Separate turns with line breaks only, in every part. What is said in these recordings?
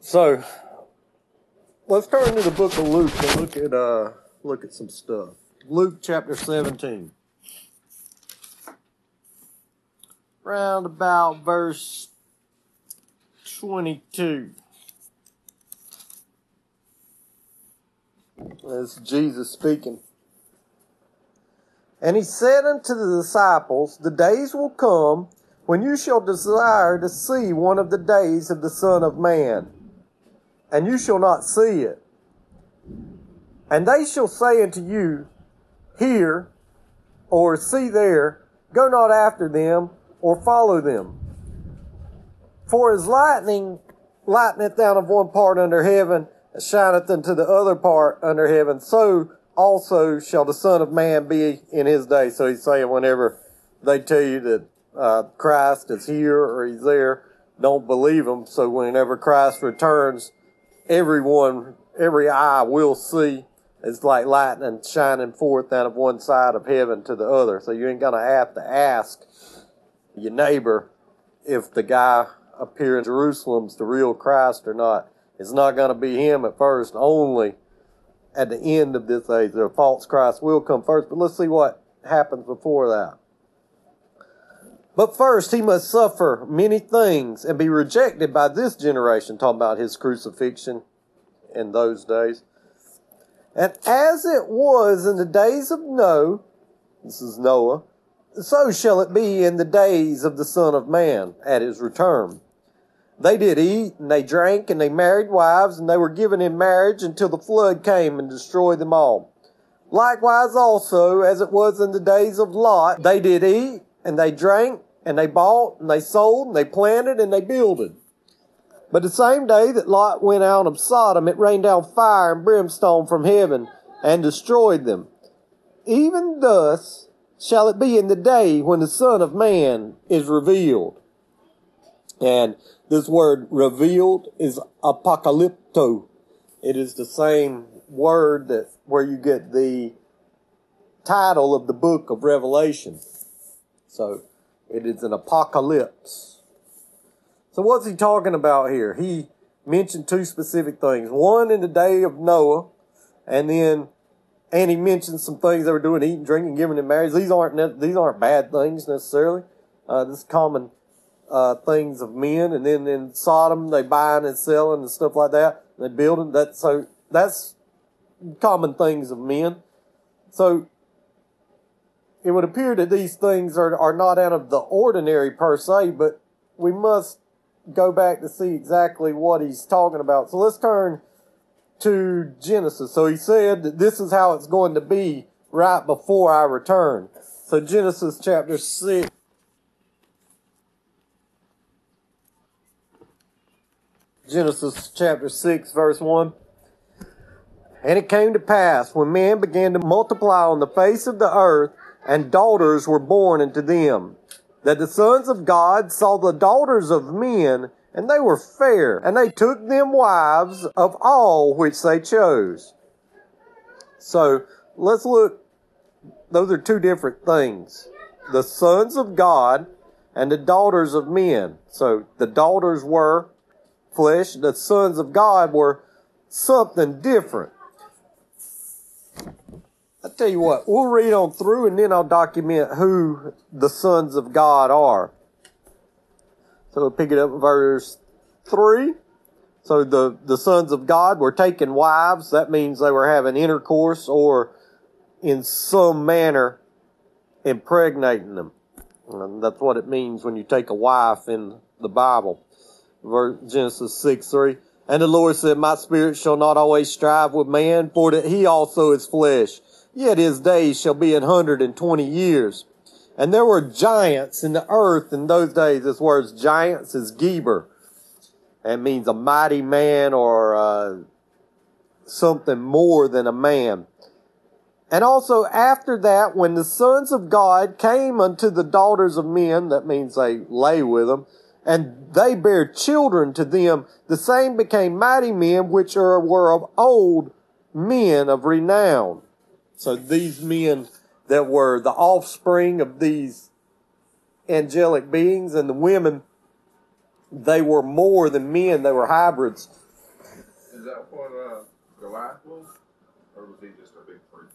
So let's turn to the book of Luke and look at uh look at some stuff. Luke chapter 17. Round about verse 22. That's Jesus speaking. And he said unto the disciples, The days will come when you shall desire to see one of the days of the Son of Man, and you shall not see it. And they shall say unto you, Here, or see there, go not after them, or follow them. For as lightning lighteneth down of one part under heaven, and shineth unto the other part under heaven, so also shall the Son of Man be in his day. So he's saying whenever they tell you that uh, Christ is here or he's there, don't believe them. So whenever Christ returns, everyone, every eye will see. It's like lightning shining forth out of one side of heaven to the other. So you ain't gonna have to ask your neighbor if the guy up here in Jerusalem's the real Christ or not. It's not gonna be him at first, only at the end of this age. The false Christ will come first, but let's see what happens before that. But first, he must suffer many things and be rejected by this generation, talking about his crucifixion in those days. And as it was in the days of Noah, this is Noah, so shall it be in the days of the Son of Man at his return. They did eat and they drank and they married wives and they were given in marriage until the flood came and destroyed them all. Likewise also, as it was in the days of Lot, they did eat and they drank and they bought and they sold and they planted and they builded. But the same day that Lot went out of Sodom, it rained down fire and brimstone from heaven and destroyed them. Even thus shall it be in the day when the Son of Man is revealed. And this word revealed is apocalypto. It is the same word that where you get the title of the book of Revelation. So it is an apocalypse. So what's he talking about here? He mentioned two specific things. One in the day of Noah, and then and he mentioned some things they were doing, eating, drinking, giving in marriage. These aren't these aren't bad things necessarily. Uh, this is common uh, things of men, and then in Sodom they buying and selling and stuff like that. They building that, so that's common things of men. So it would appear that these things are are not out of the ordinary per se, but we must go back to see exactly what he's talking about. So let's turn to Genesis. So he said that this is how it's going to be right before I return. So Genesis chapter 6. Genesis chapter 6 verse 1. And it came to pass when men began to multiply on the face of the earth and daughters were born unto them, that the sons of God saw the daughters of men and they were fair and they took them wives of all which they chose. So let's look. Those are two different things. The sons of God and the daughters of men. So the daughters were flesh, the sons of God were something different. I tell you what, we'll read on through and then I'll document who the sons of God are. So we'll pick it up verse 3. So the, the sons of God were taking wives. That means they were having intercourse or in some manner impregnating them. And that's what it means when you take a wife in the Bible. Verse Genesis 6 3. And the Lord said, My spirit shall not always strive with man, for that he also is flesh. Yet his days shall be an hundred and twenty years. And there were giants in the earth in those days. This word giants is Geber. It means a mighty man or uh, something more than a man. And also after that, when the sons of God came unto the daughters of men, that means they lay with them, and they bare children to them. The same became mighty men which are, were of old men of renown. So these men that were the offspring of these angelic beings and the women, they were more than men. They were hybrids Is
that what uh, Goliath was? Or was he just a big freak?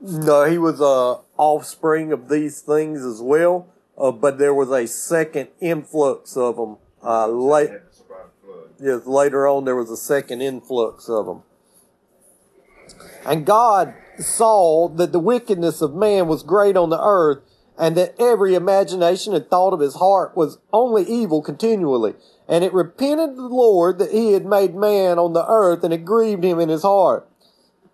No, he was a offspring of these things as well, uh, but there was a second influx of them. Uh, late,
had to survive the flood.
yes, later on there was a second influx of them. And God saw that the wickedness of man was great on the earth, and that every imagination and thought of his heart was only evil continually. And it repented the Lord that he had made man on the earth, and it grieved him in his heart.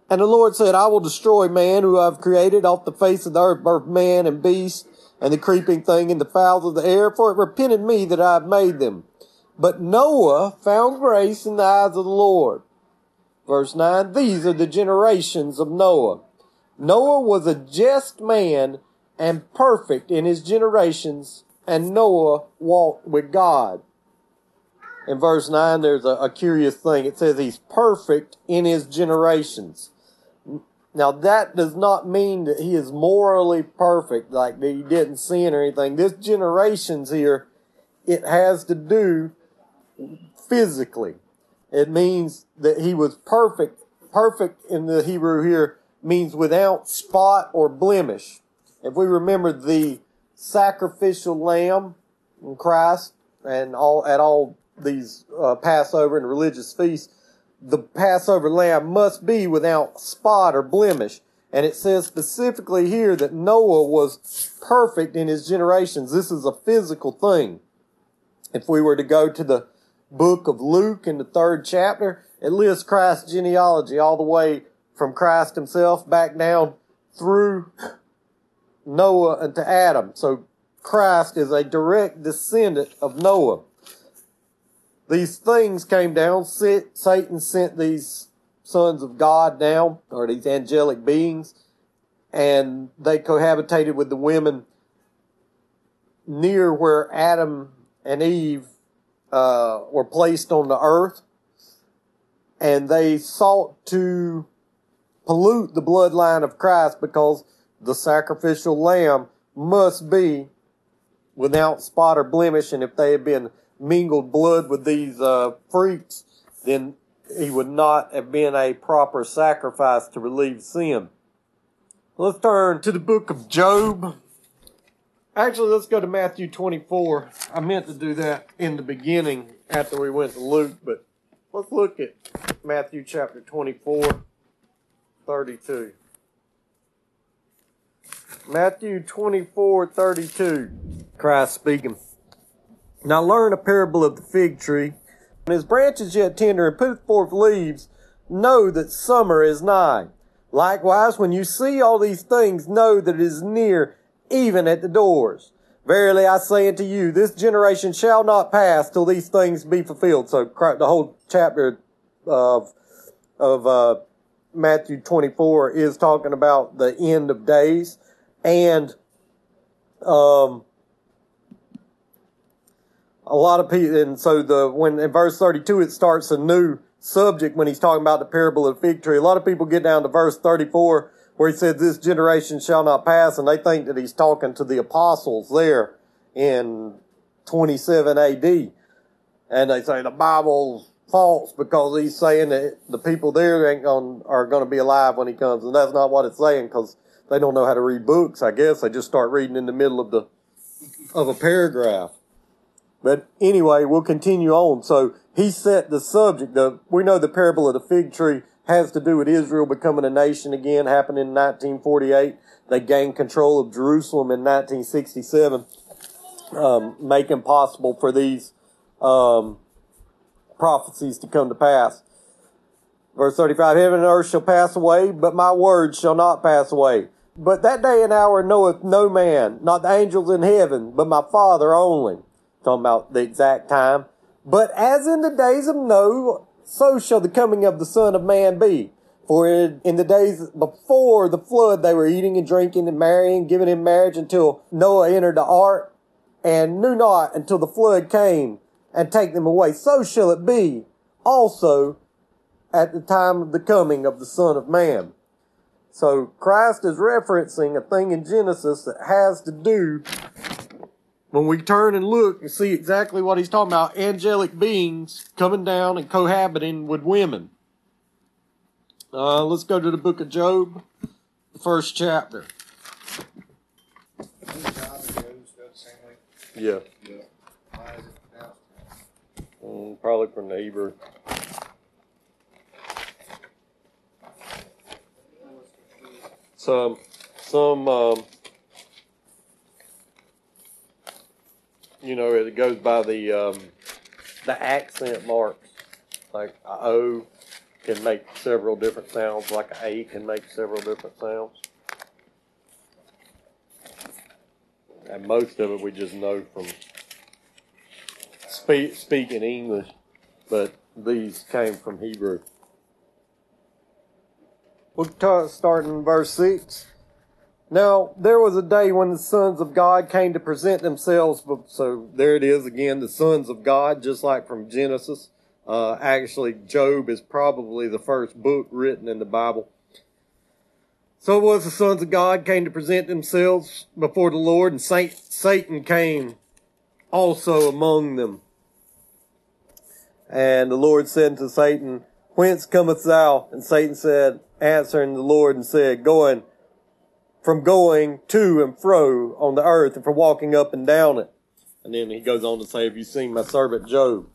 And the Lord said, I will destroy man who I have created off the face of the earth, both man and beast, and the creeping thing and the fowls of the air, for it repented me that I have made them. But Noah found grace in the eyes of the Lord. Verse 9, these are the generations of Noah. Noah was a just man and perfect in his generations, and Noah walked with God. In verse 9, there's a, a curious thing. It says he's perfect in his generations. Now, that does not mean that he is morally perfect, like that he didn't sin or anything. This generations here, it has to do physically. It means that he was perfect. Perfect in the Hebrew here means without spot or blemish. If we remember the sacrificial lamb in Christ and all at all these uh, Passover and religious feasts, the Passover lamb must be without spot or blemish. And it says specifically here that Noah was perfect in his generations. This is a physical thing. If we were to go to the book of Luke in the third chapter, it lists Christ's genealogy all the way from Christ himself back down through Noah and to Adam. So Christ is a direct descendant of Noah. These things came down. Satan sent these sons of God down, or these angelic beings, and they cohabitated with the women near where Adam and Eve uh, were placed on the earth, and they sought to pollute the bloodline of Christ because the sacrificial lamb must be without spot or blemish, and if they had been mingled blood with these uh, freaks, then he would not have been a proper sacrifice to relieve sin. Let's turn to the book of Job. Actually, let's go to Matthew 24. I meant to do that in the beginning after we went to Luke, but let's look at Matthew chapter 24, 32. Matthew 24, 32. Christ speaking. Now learn a parable of the fig tree. When his branch is yet tender and putteth forth leaves, know that summer is nigh. Likewise, when you see all these things, know that it is near, even at the doors. Verily I say unto you, this generation shall not pass till these things be fulfilled. So the whole chapter of of uh, Matthew 24 is talking about the end of days, and um, a lot of people, and so the when in verse 32 it starts a new subject when he's talking about the parable of the fig tree. A lot of people get down to verse 34 where he said, This generation shall not pass, and they think that he's talking to the apostles there in 27 AD. And they say the Bible's false because he's saying that the people there ain't going are going to be alive when he comes, and that's not what it's saying because they don't know how to read books. I guess they just start reading in the middle of the of a paragraph. But anyway, we'll continue on. So he set the subject. The, we know the parable of the fig tree has to do with Israel becoming a nation again, happened in 1948. They gained control of Jerusalem in 1967, um, making possible for these um, prophecies to come to pass. Verse 35, Heaven and earth shall pass away, but my words shall not pass away. But that day and hour knoweth no man, not the angels in heaven, but my Father only. Talking about the exact time. But as in the days of Noah, so shall the coming of the Son of Man be. For in the days before the flood, they were eating and drinking and marrying, giving in marriage until Noah entered the ark and knew not until the flood came and take them away. So shall it be also at the time of the coming of the Son of Man. So Christ is referencing a thing in Genesis that has to do when we turn and look and see exactly what he's talking about angelic beings coming down and cohabiting with women Uh, let's go to the book of Job, the first chapter. Yeah. Mm, probably from the Hebrew. Some, some, um, you know, it goes by the um, the accent marks. Like a O can make several different sounds, like a A can make several different sounds. And most of it we just know from speak, speaking English, but these came from Hebrew. We'll start in verse 6. Now, there was a day when the sons of God came to present themselves. So there it is again, the sons of God, just like from Genesis. Uh, actually, Job is probably the first book written in the Bible. So it was the sons of God came to present themselves before the Lord, and Satan came also among them. And the Lord said to Satan, Whence comest thou? And Satan said, answering the Lord and said, Going from going to and fro on the earth and from walking up and down it. And then he goes on to say, Have you seen my servant Job?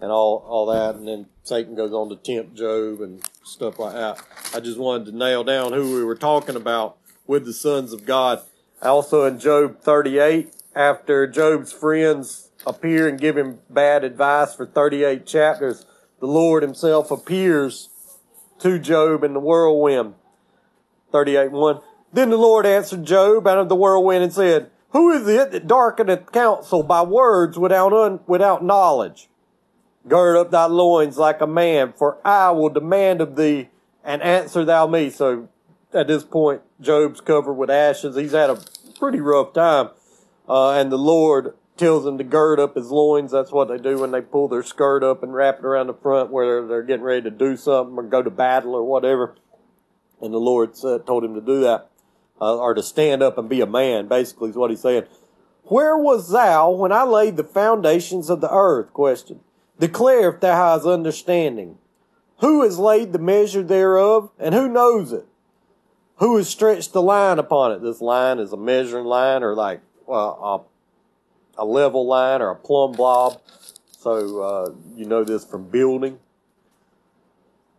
And all, all that. And then Satan goes on to tempt Job and stuff like that. I just wanted to nail down who we were talking about with the sons of God. Also in Job 38, after Job's friends appear and give him bad advice for 38 chapters, the Lord himself appears to Job in the whirlwind. 38 1. Then the Lord answered Job out of the whirlwind and said, Who is it that darkeneth counsel by words without, un- without knowledge? Gird up thy loins like a man, for I will demand of thee, and answer thou me. So at this point, Job's covered with ashes. He's had a pretty rough time. Uh, and the Lord tells him to gird up his loins. That's what they do when they pull their skirt up and wrap it around the front where they're getting ready to do something or go to battle or whatever. And the Lord said, told him to do that uh, or to stand up and be a man, basically is what he's saying. Where was thou when I laid the foundations of the earth? Question. Declare if thou hast understanding. Who has laid the measure thereof, and who knows it? Who has stretched the line upon it? This line is a measuring line, or like well, a, a level line, or a plumb bob. So uh, you know this from building.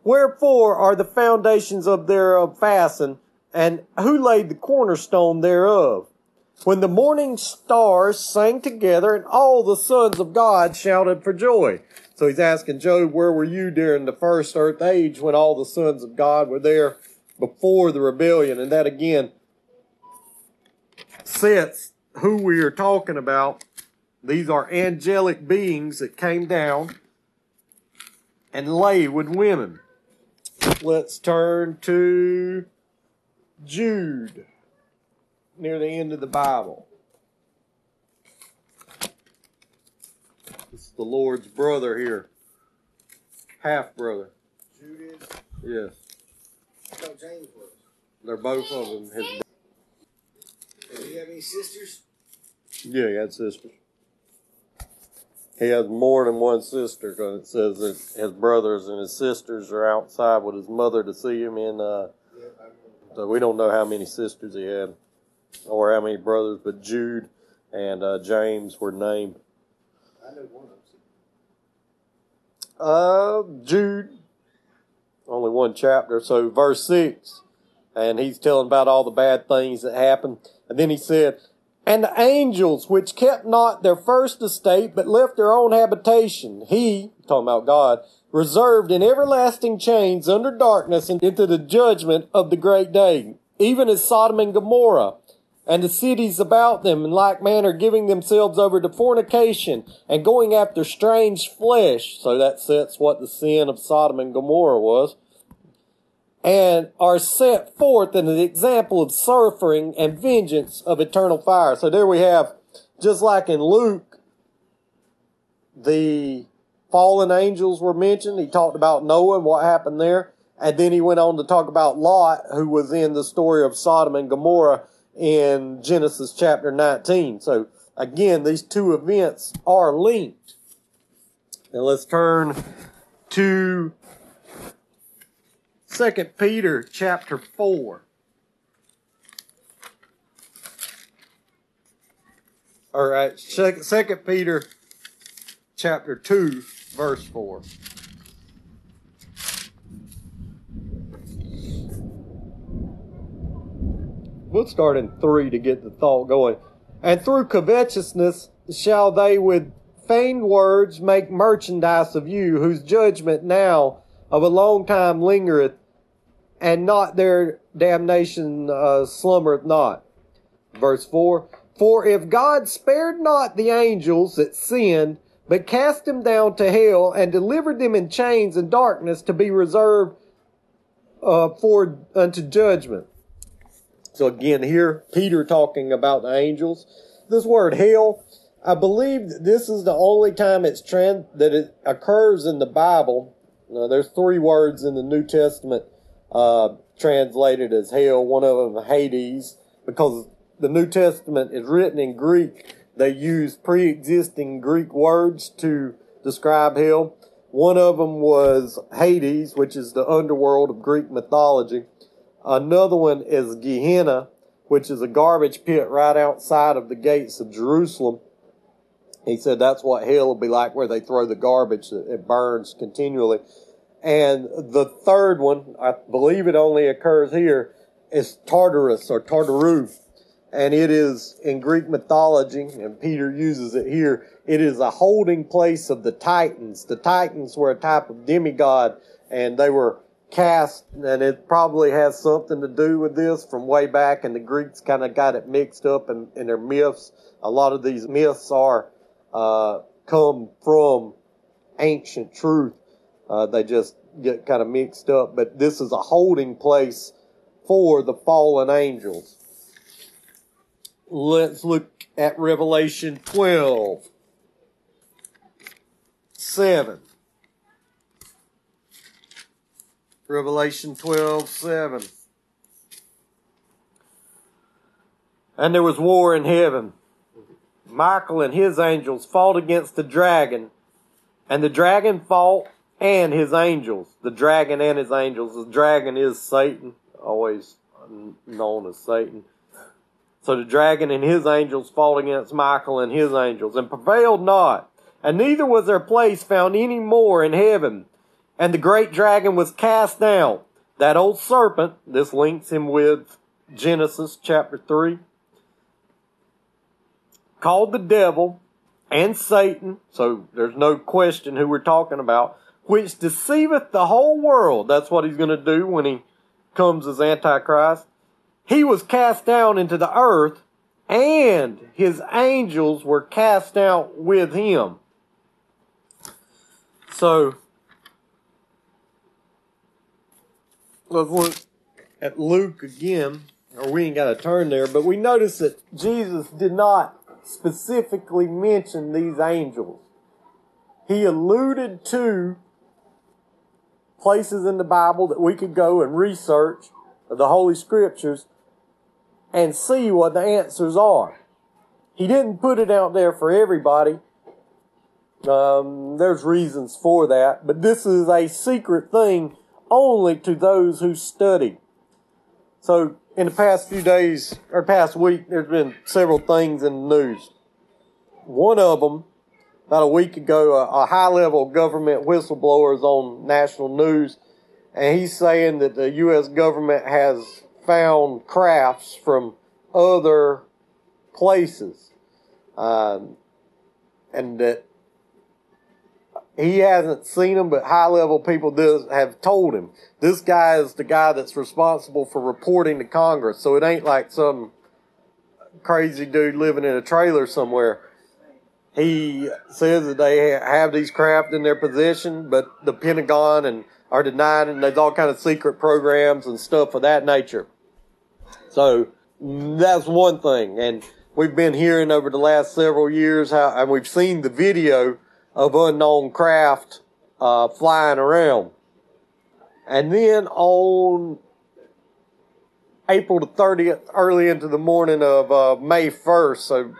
Wherefore are the foundations of thereof fastened, and who laid the cornerstone thereof? When the morning stars sang together and all the sons of God shouted for joy. So he's asking Job, where were you during the first earth age when all the sons of God were there before the rebellion? And that again sets who we are talking about. These are angelic beings that came down and lay with women. Let's turn to Jude, near the end of the Bible. This is the Lord's brother here, half brother.
Jude is?
Yes.
Thought James was.
They're both of them his.
Does he have any sisters?
Yeah, he had sisters. He has more than one sister because it says that his brothers and his sisters are outside with his mother to see him in uh, so we don't know how many sisters he had or how many brothers, but Jude and uh, James were named.
I know one of them.
Uh, Jude, only one chapter. So verse six, and he's telling about all the bad things that happened. And then he said, and the angels which kept not their first estate, but left their own habitation, he, talking about God, reserved in everlasting chains under darkness and into the judgment of the great day, even as Sodom and Gomorrah, and the cities about them in like manner giving themselves over to fornication and going after strange flesh. So that sets what the sin of Sodom and Gomorrah was. And are set forth in an example of suffering and vengeance of eternal fire. So there we have, just like in Luke, the fallen angels were mentioned. He talked about Noah and what happened there. And then he went on to talk about Lot, who was in the story of Sodom and Gomorrah in Genesis chapter 19. So again, these two events are linked. Now let's turn to Second Peter chapter four. All right, Second Peter chapter two, verse four. We'll start in three to get the thought going. And through covetousness shall they with feigned words make merchandise of you, whose judgment now of a long time lingereth, and not their damnation uh, slumbereth not. Verse 4 For if God spared not the angels that sinned, but cast them down to hell and delivered them in chains and darkness to be reserved uh, for unto judgment. So again, here Peter talking about the angels. This word hell, I believe this is the only time it's trans that it occurs in the Bible. Now, there's three words in the New Testament uh, translated as hell. One of them Hades, because the New Testament is written in Greek. They used pre-existing Greek words to describe hell. One of them was Hades, which is the underworld of Greek mythology. Another one is Gehenna, which is a garbage pit right outside of the gates of Jerusalem. He said that's what hell will be like where they throw the garbage. It burns continually. And the third one, I believe it only occurs here, is Tartarus or Tartaru. And it is in Greek mythology, and Peter uses it here, it is a holding place of the Titans. The Titans were a type of demigod, and they were cast, and it probably has something to do with this from way back, and the Greeks kind of got it mixed up in, in their myths. A lot of these myths are uh, come from ancient truth. Uh, they just get kind of mixed up, but this is a holding place for the fallen angels. Let's look at Revelation 12. 7. Revelation 12, 7. And there was war in heaven. Michael and his angels fought against the dragon, and the dragon fought and his angels. The dragon and his angels. The dragon is Satan, always known as Satan. So the dragon and his angels fought against Michael and his angels, and prevailed not. And neither was their place found any more in heaven. And the great dragon was cast down. That old serpent, this links him with Genesis chapter 3, called the devil and Satan, so there's no question who we're talking about, which deceiveth the whole world. That's what he's going to do when he comes as Antichrist. He was cast down into the earth, and his angels were cast out with him. So, let's look at Luke again, or we ain't got to turn there, but we notice that Jesus did not specifically mention these angels. He alluded to places in the Bible that we could go and research the Holy Scriptures and see what the answers are. He didn't put it out there for everybody. Um, there's reasons for that, but this is a secret thing only to those who study. So, in the past few days, or past week, there's been several things in the news. One of them about a week ago, a, a high level government whistleblower is on national news, and he's saying that the U.S. government has found crafts from other places, um, and that he hasn't seen them, but high level people does have told him. This guy is the guy that's responsible for reporting to Congress, so it ain't like some crazy dude living in a trailer somewhere he says that they have these craft in their possession, but the Pentagon and are denying, and there's all kind of secret programs and stuff of that nature. So that's one thing, and we've been hearing over the last several years how, and we've seen the video of unknown craft uh, flying around. And then on April the 30th, early into the morning of uh, May 1st, so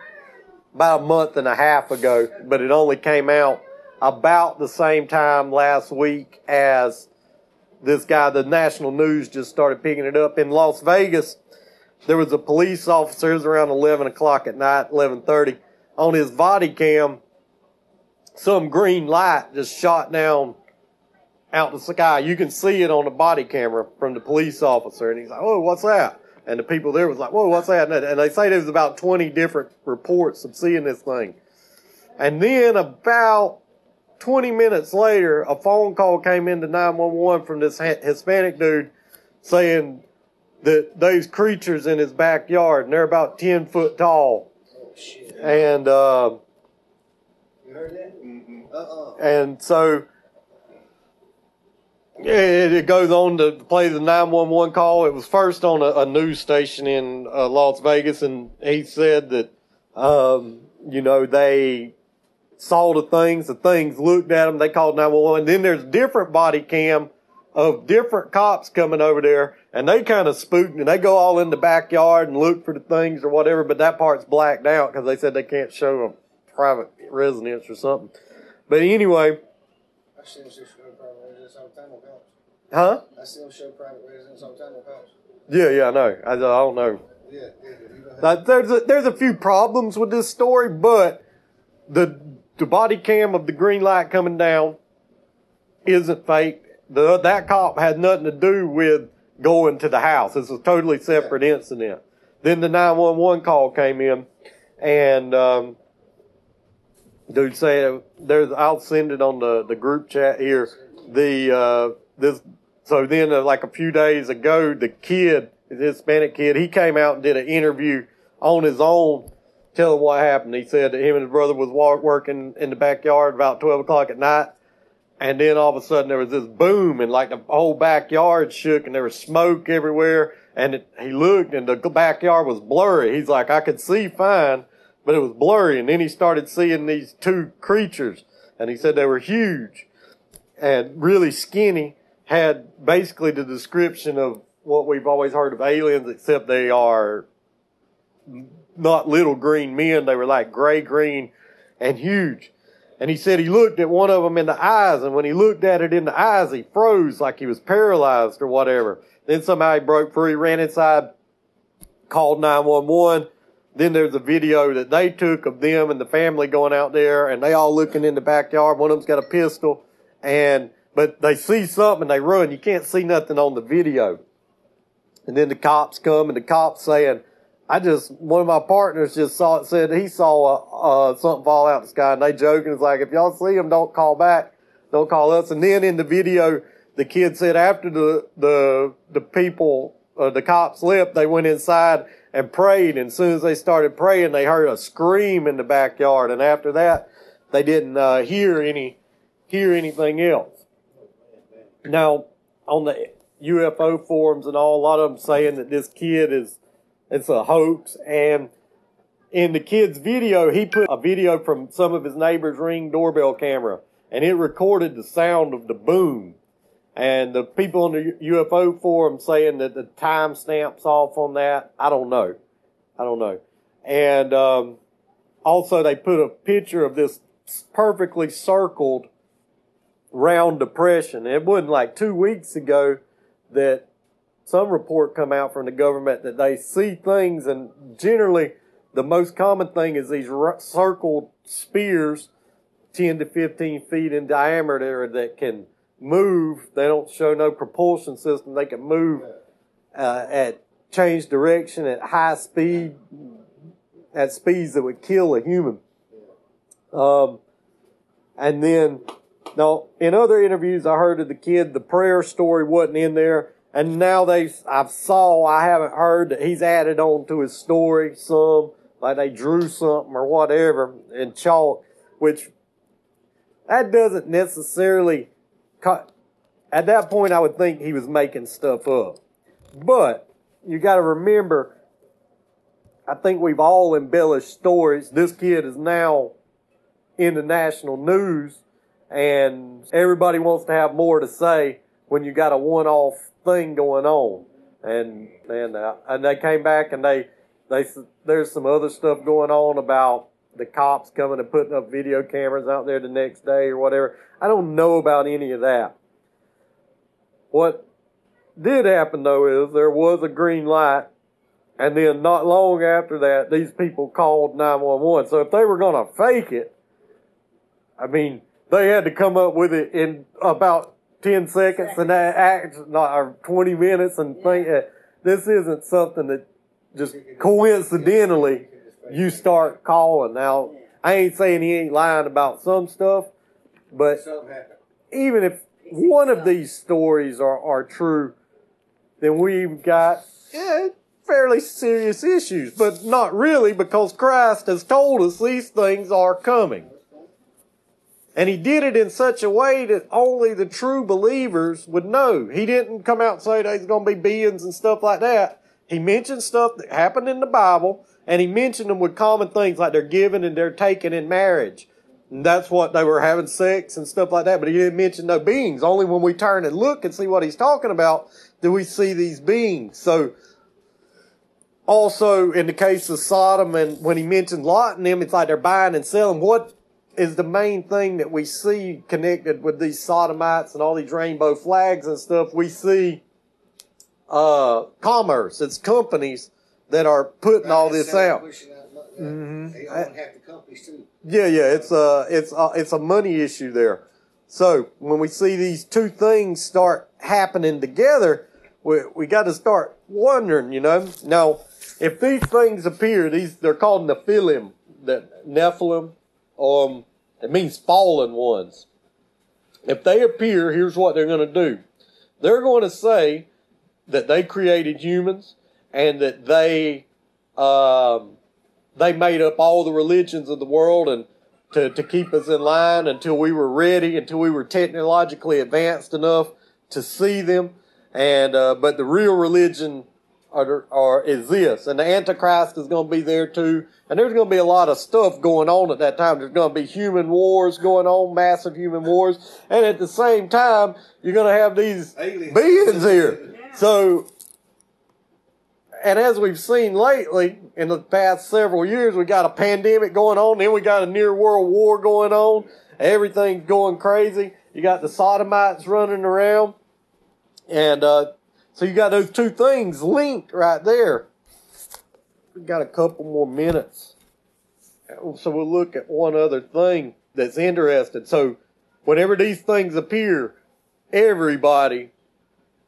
about a month and a half ago, but it only came out about the same time last week as this guy, the national news just started picking it up in Las Vegas. There was a police officer. Was around eleven o'clock at night, eleven thirty. On his body cam, some green light just shot down out the sky. You can see it on the body camera from the police officer, and he's like, "Oh, what's that?" And the people there was like, "Whoa, what's that?" And they say there's about twenty different reports of seeing this thing. And then about 20 minutes later, a phone call came into 911 from this Hispanic dude saying that those creatures in his backyard, and they're about 10 foot tall.
Oh shit.
And, uh,
You heard that? Uh-uh.
and so it, it goes on to play the 911 call. It was first on a, a news station in uh, Las Vegas, and he said that, um, you know, they saw the things, the things looked at them, they called 911. Then there's different body cam of different cops coming over there, and they kind of spooked, and they go all in the backyard and look for the things or whatever, but that part's blacked out because they said they can't show a private residence or something. But anyway,
I see them show private residence all the time on
huh?
I see them show private residence all the time on.
Yeah, yeah, I know. I, I don't know.
Yeah, yeah. You.
Now, there's a, there's a few problems with this story, but the the body cam of the green light coming down isn't fake. The that cop had nothing to do with going to the house. This was a totally separate incident. Then the 911 call came in, and um, dude said, "There's." I'll send it on the the group chat here. The uh, this so then uh, like a few days ago, the kid, the Hispanic kid, he came out and did an interview on his own, telling what happened. He said that him and his brother was wa- working in the backyard about twelve o'clock at night, and then all of a sudden there was this boom, and like the whole backyard shook, and there was smoke everywhere. And it, he looked, and the backyard was blurry. He's like, I could see fine, but it was blurry. And then he started seeing these two creatures, and he said they were huge and really skinny. Had basically the description of what we've always heard of aliens, except they are not little green men. They were like gray green and huge. And he said he looked at one of them in the eyes, and when he looked at it in the eyes, he froze like he was paralyzed or whatever. Then somehow he broke free, ran inside, called 911. Then there's a video that they took of them and the family going out there, and they all looking in the backyard. One of them's got a pistol, and but they see something they run. You can't see nothing on the video. And then the cops come, and the cops saying, I just one of my partners just saw it. Said he saw uh, uh, something fall out the sky, and they joking. It's like if y'all see him, don't call back, don't call us. And then in the video, the kid said after the the the people, uh, the cops left, they went inside and prayed. And as soon as they started praying, they heard a scream in the backyard. And after that, they didn't uh, hear any hear anything else. Now on the UFO forums and all, a lot of them saying that this kid is it's a hoax. And in the kid's video, he put a video from some of his neighbor's ring doorbell camera and it recorded the sound of the boom. And the people on the UFO forum saying that the time stamps off on that. I don't know. I don't know. And, um, also they put a picture of this perfectly circled round depression. It wasn't like two weeks ago that some report come out from the government that they see things and generally the most common thing is these circled spears 10 to 15 feet in diameter that can move. They don't show no propulsion system. They can move uh, at change direction at high speed at speeds that would kill a human. Um, and then now in other interviews i heard of the kid the prayer story wasn't in there and now they, I've saw, I haven't heard that he's added on to his story some, like they drew something or whatever in chalk, which that doesn't necessarily, cut. at that point I would think he was making stuff up. But you gotta remember, I think we've all embellished stories. This kid is now in the national news and everybody wants to have more to say when you got a one-off thing going on. And and uh, and they came back and they they there's some other stuff going on about the cops coming and putting up video cameras out there the next day or whatever. I don't know about any of that. What did happen though is there was a green light, and then not long after that, these people called 911. So if they were going to fake it, I mean, they had to come up with it in about 10 seconds and act not or 20 minutes and think uh, this isn't something that just coincidentally you start calling. Now, I ain't saying he ain't lying about some stuff, but even if one of these stories are, are true, then we've got yeah, fairly serious issues, but not really because Christ has told us these things are coming. And he did it in such a way that only the true believers would know. He didn't come out and say there's going to be beings and stuff like that. He mentioned stuff that happened in the Bible, and he mentioned them with common things like they're given and they're taken in marriage. And that's what they were having sex and stuff like that. But he didn't mention no beings. Only when we turn and look and see what he's talking about do we see these beings. So, also in the case of Sodom and when he mentioned Lot and them, it's like they're buying and selling. What is the main thing that we see connected with these sodomites and all these rainbow flags and stuff? We see uh, commerce. It's companies that are putting all this out.
Pushing out money.
Mhm.
They own half the companies too.
Yeah, yeah, it's a it's a, it's a money issue there. So when we see these two things start happening together, we we got to start wondering, you know. Now, if these things appear, these they're called Nephilim, the Nephilim, um, it means fallen ones. If they appear, here's what they're going to do. They're going to say that they created humans and that they um, they made up all the religions of the world and to, to keep us in line until we were ready, until we were technologically advanced enough to see them. And uh, but the real religion are, are is this, and the Antichrist is going to be there too. And there's going to be a lot of stuff going on at that time. There's going to be human wars going on, massive human wars, and at the same time, you're going to have these
Aliens.
beings here. So and as we've seen lately in the past several years, we got a pandemic going on, then we got a near world war going on. Everything's going crazy. You got the sodomites running around. And uh, so you got those two things linked right there. We got a couple more minutes. So we'll look at one other thing that's interesting. So whenever these things appear, everybody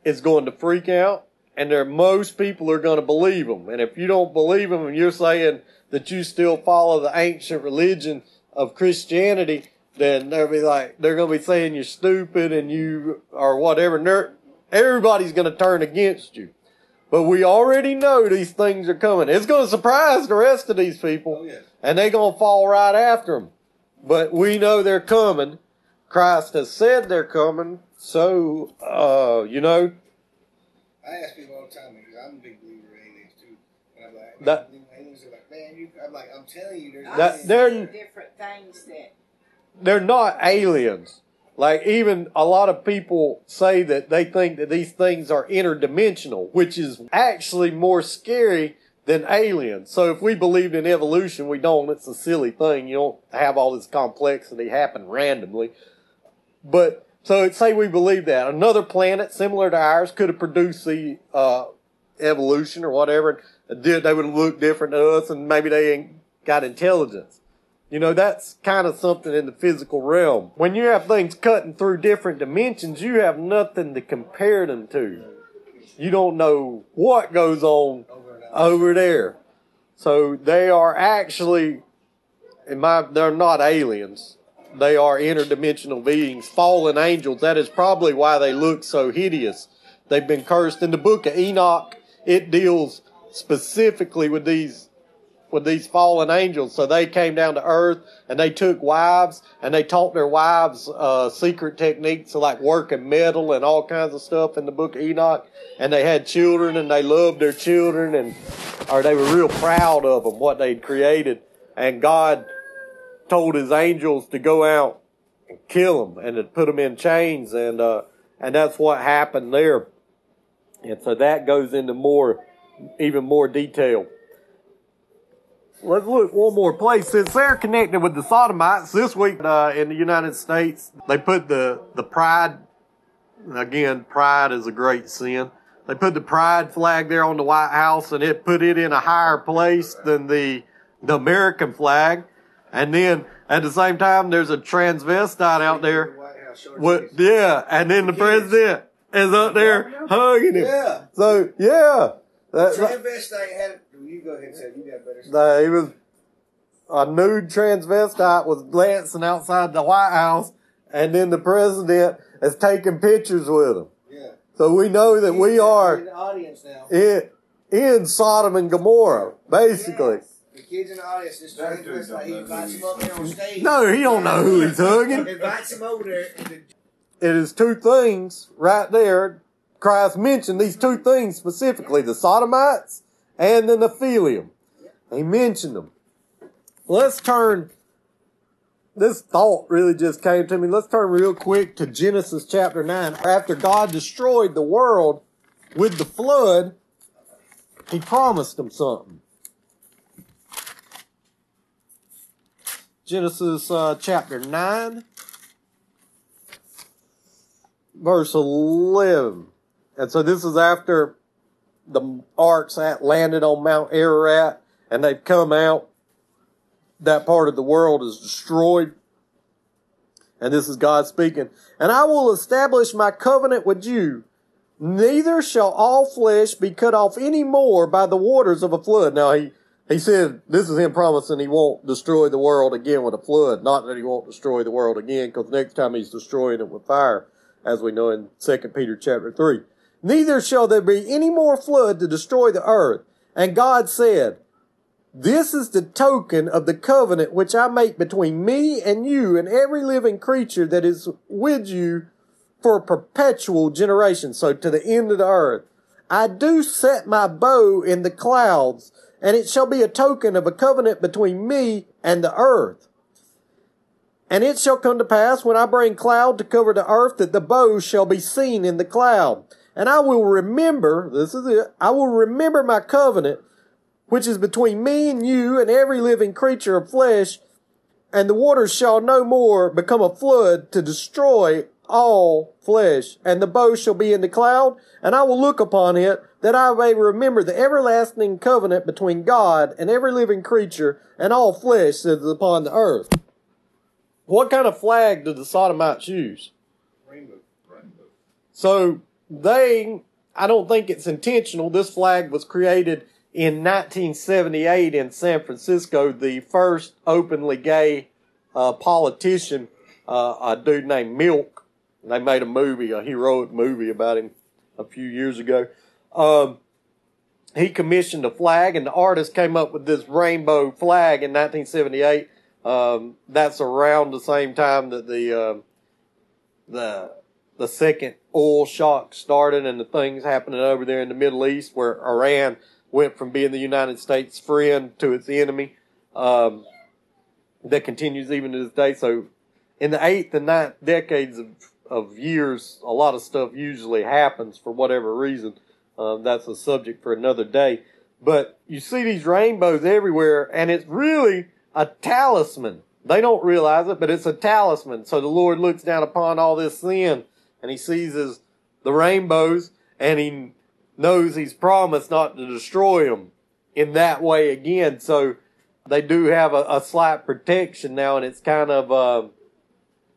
is going to freak out and there most people are going to believe them. And if you don't believe them and you're saying that you still follow the ancient religion of Christianity, then they'll be like, they're going to be saying you're stupid and you, or whatever. And they're- everybody's going to turn against you. But we already know these things are coming. It's going to surprise the rest of these people
Oh, yes.
and they're going to fall right after them. But we know they're coming. Christ has said they're coming. So, uh, you know,
I ask people all the time because I'm a big believer in aliens too. And I'm like,
That-
man, aliens are like, man, you. I'm like, I'm telling you, there's
That-
aliens.
they're-
different things that
they're not aliens. Like even a lot of people say that they think that these things are interdimensional, which is actually more scary than aliens. So if we believed in evolution, we don't. It's a silly thing. You don't have all this complexity happen randomly. But so say we believe that another planet similar to ours could have produced the uh, evolution or whatever. Did they would look different to us, and maybe they ain't got intelligence. You know, that's kind of something in the physical realm. When you have things cutting through different dimensions, you have nothing to compare them to. You don't know what goes on
over
there. So they are actually, in my, they're not aliens. They are interdimensional beings, fallen angels. That is probably why they look so hideous. They've been cursed. In the book of Enoch, it deals specifically with these with these fallen angels. So they came down to earth and they took wives and they taught their wives uh, secret techniques of like working metal and all kinds of stuff in the book of Enoch. And they had children and they loved their children and or they were real proud of them, what they'd created. And God told his angels to go out and kill them and to put them in chains. And, uh, and that's what happened there. And so that goes into more, even more detail. Let's look one more place. Since they're connected with the Sodomites, this week uh, in the United States, they put the, the Pride again, pride is a great sin. They put the pride flag there on the White House and it put it in a higher place than the, the American flag. And then at the same time, there's a transvestite out there.
White House showing
What? Yeah. And then the president is up there hugging him.
Yeah.
So yeah, that, that-
Transvestite had. You go ahead and say you got better. stuff.
the, he was a nude transvestite was glancing outside the White House, and then the president is taking pictures with him.
Yeah.
So we know that we are
in the audience now.
in, in Sodom and Gomorrah, basically.
The kids in the audience, this
That dude
transvestite, he
don't know
invites
who
him up there on stage.
No, he don't know who he's hugging.
Invites him over there.
It is two things right there. Christ mentioned these two things specifically: the Sodomites and the Nephilim. He mentioned them. Let's turn. This thought really just came to me. Let's turn real quick to Genesis chapter 9. After God destroyed the world with the flood, he promised them something. Genesis uh, chapter 9, verse 11. And so this is after the arks had landed on Mount Ararat and they've come out. That part of the world is destroyed. And this is God speaking. And I will establish my covenant with you. Neither shall all flesh be cut off any more by the waters of a flood. Now he, he said, this is him promising he won't destroy the world again with a flood. Not that he won't destroy the world again, because next time he's destroying it with fire, as we know in 2 Peter chapter 3. Neither shall there be any more flood to destroy the earth. And God said, this is the token of the covenant which I make between me and you and every living creature that is with you for a perpetual generation. So to the end of the earth. I do set my bow in the clouds, and it shall be a token of a covenant between me and the earth. And it shall come to pass when I bring cloud to cover the earth that the bow shall be seen in the cloud. And I will remember, this is it, I will remember my covenant, which is between me and you and every living creature of flesh, and the waters shall no more become a flood to destroy all flesh. And the bow shall be in the cloud, and I will look upon it, that I may remember the everlasting covenant between God and every living creature and all flesh that is upon the earth. What kind of flag did the Sodomites use?
rainbow.
Rainbow.
So they, I don't think it's intentional. This flag was created in 1978 in San Francisco. The first openly gay uh, politician, uh, a dude named Milk. They made a movie, a heroic movie about him a few years ago. Um, he commissioned a flag, and the artist came up with this rainbow flag in 1978. Um, that's around the same time that the um the the second oil shock started and the things happening over there in the Middle East where Iran went from being the United States friend to its enemy. Um, that continues even to this day. So in the eighth and ninth decades of, of years, a lot of stuff usually happens for whatever reason. Um, that's a subject for another day. But you see these rainbows everywhere and it's really a talisman. They don't realize it, but it's a talisman. So the Lord looks down upon all this sin and he sees his, the rainbows and he knows he's promised not to destroy them in that way again. So they do have a, a slight protection now and it's kind of uh,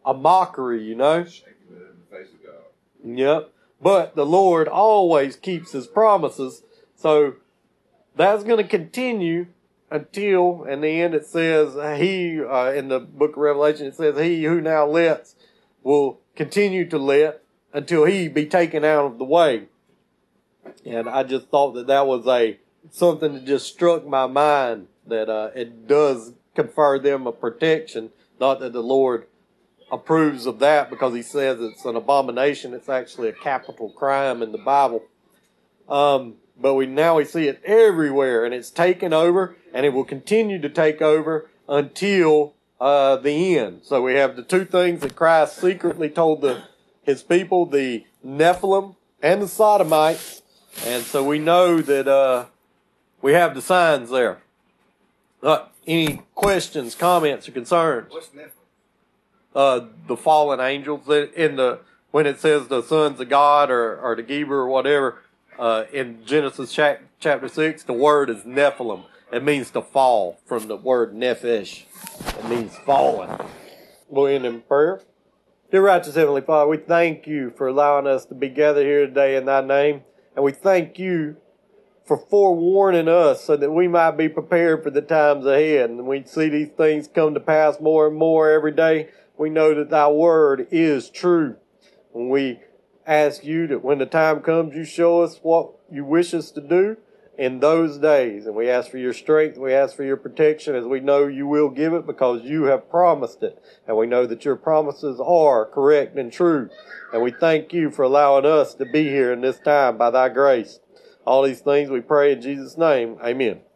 a mockery, you know?
Shaking it in the face of God.
Yep. But the Lord always keeps his promises. So that's going to continue until, in the end, it says, He, uh, in the book of Revelation, it says, He who now lets will continue to let until he be taken out of the way. And I just thought that that was a something that just struck my mind that uh, it does confer them a protection. Not that the Lord approves of that because he says it's an abomination. It's actually a capital crime in the Bible. Um, but we now we see it everywhere, and it's taken over, and it will continue to take over until uh, the end. So we have the two things that Christ secretly told the his people: the Nephilim and the Sodomites. And so we know that uh, we have the signs there. Uh, any questions, comments, or concerns?
What's Nephilim?
uh, the fallen angels in the when it says the sons of God or, or the Geber or whatever, uh, in Genesis chap- chapter 6, the word is Nephilim. It means to fall from the word nephesh. It means fallen. We'll end in prayer. Dear righteous Heavenly Father, we thank you for allowing us to be gathered here today in thy name. And we thank you for forewarning us so that we might be prepared for the times ahead. And we see these things come to pass more and more every day. We know that thy word is true. When we ask you that when the time comes, you show us what you wish us to do in those days. And we ask for your strength. We ask for your protection as we know you will give it because you have promised it. And we know that your promises are correct and true. And we thank you for allowing us to be here in this time by thy grace. All these things we pray in Jesus' name. Amen.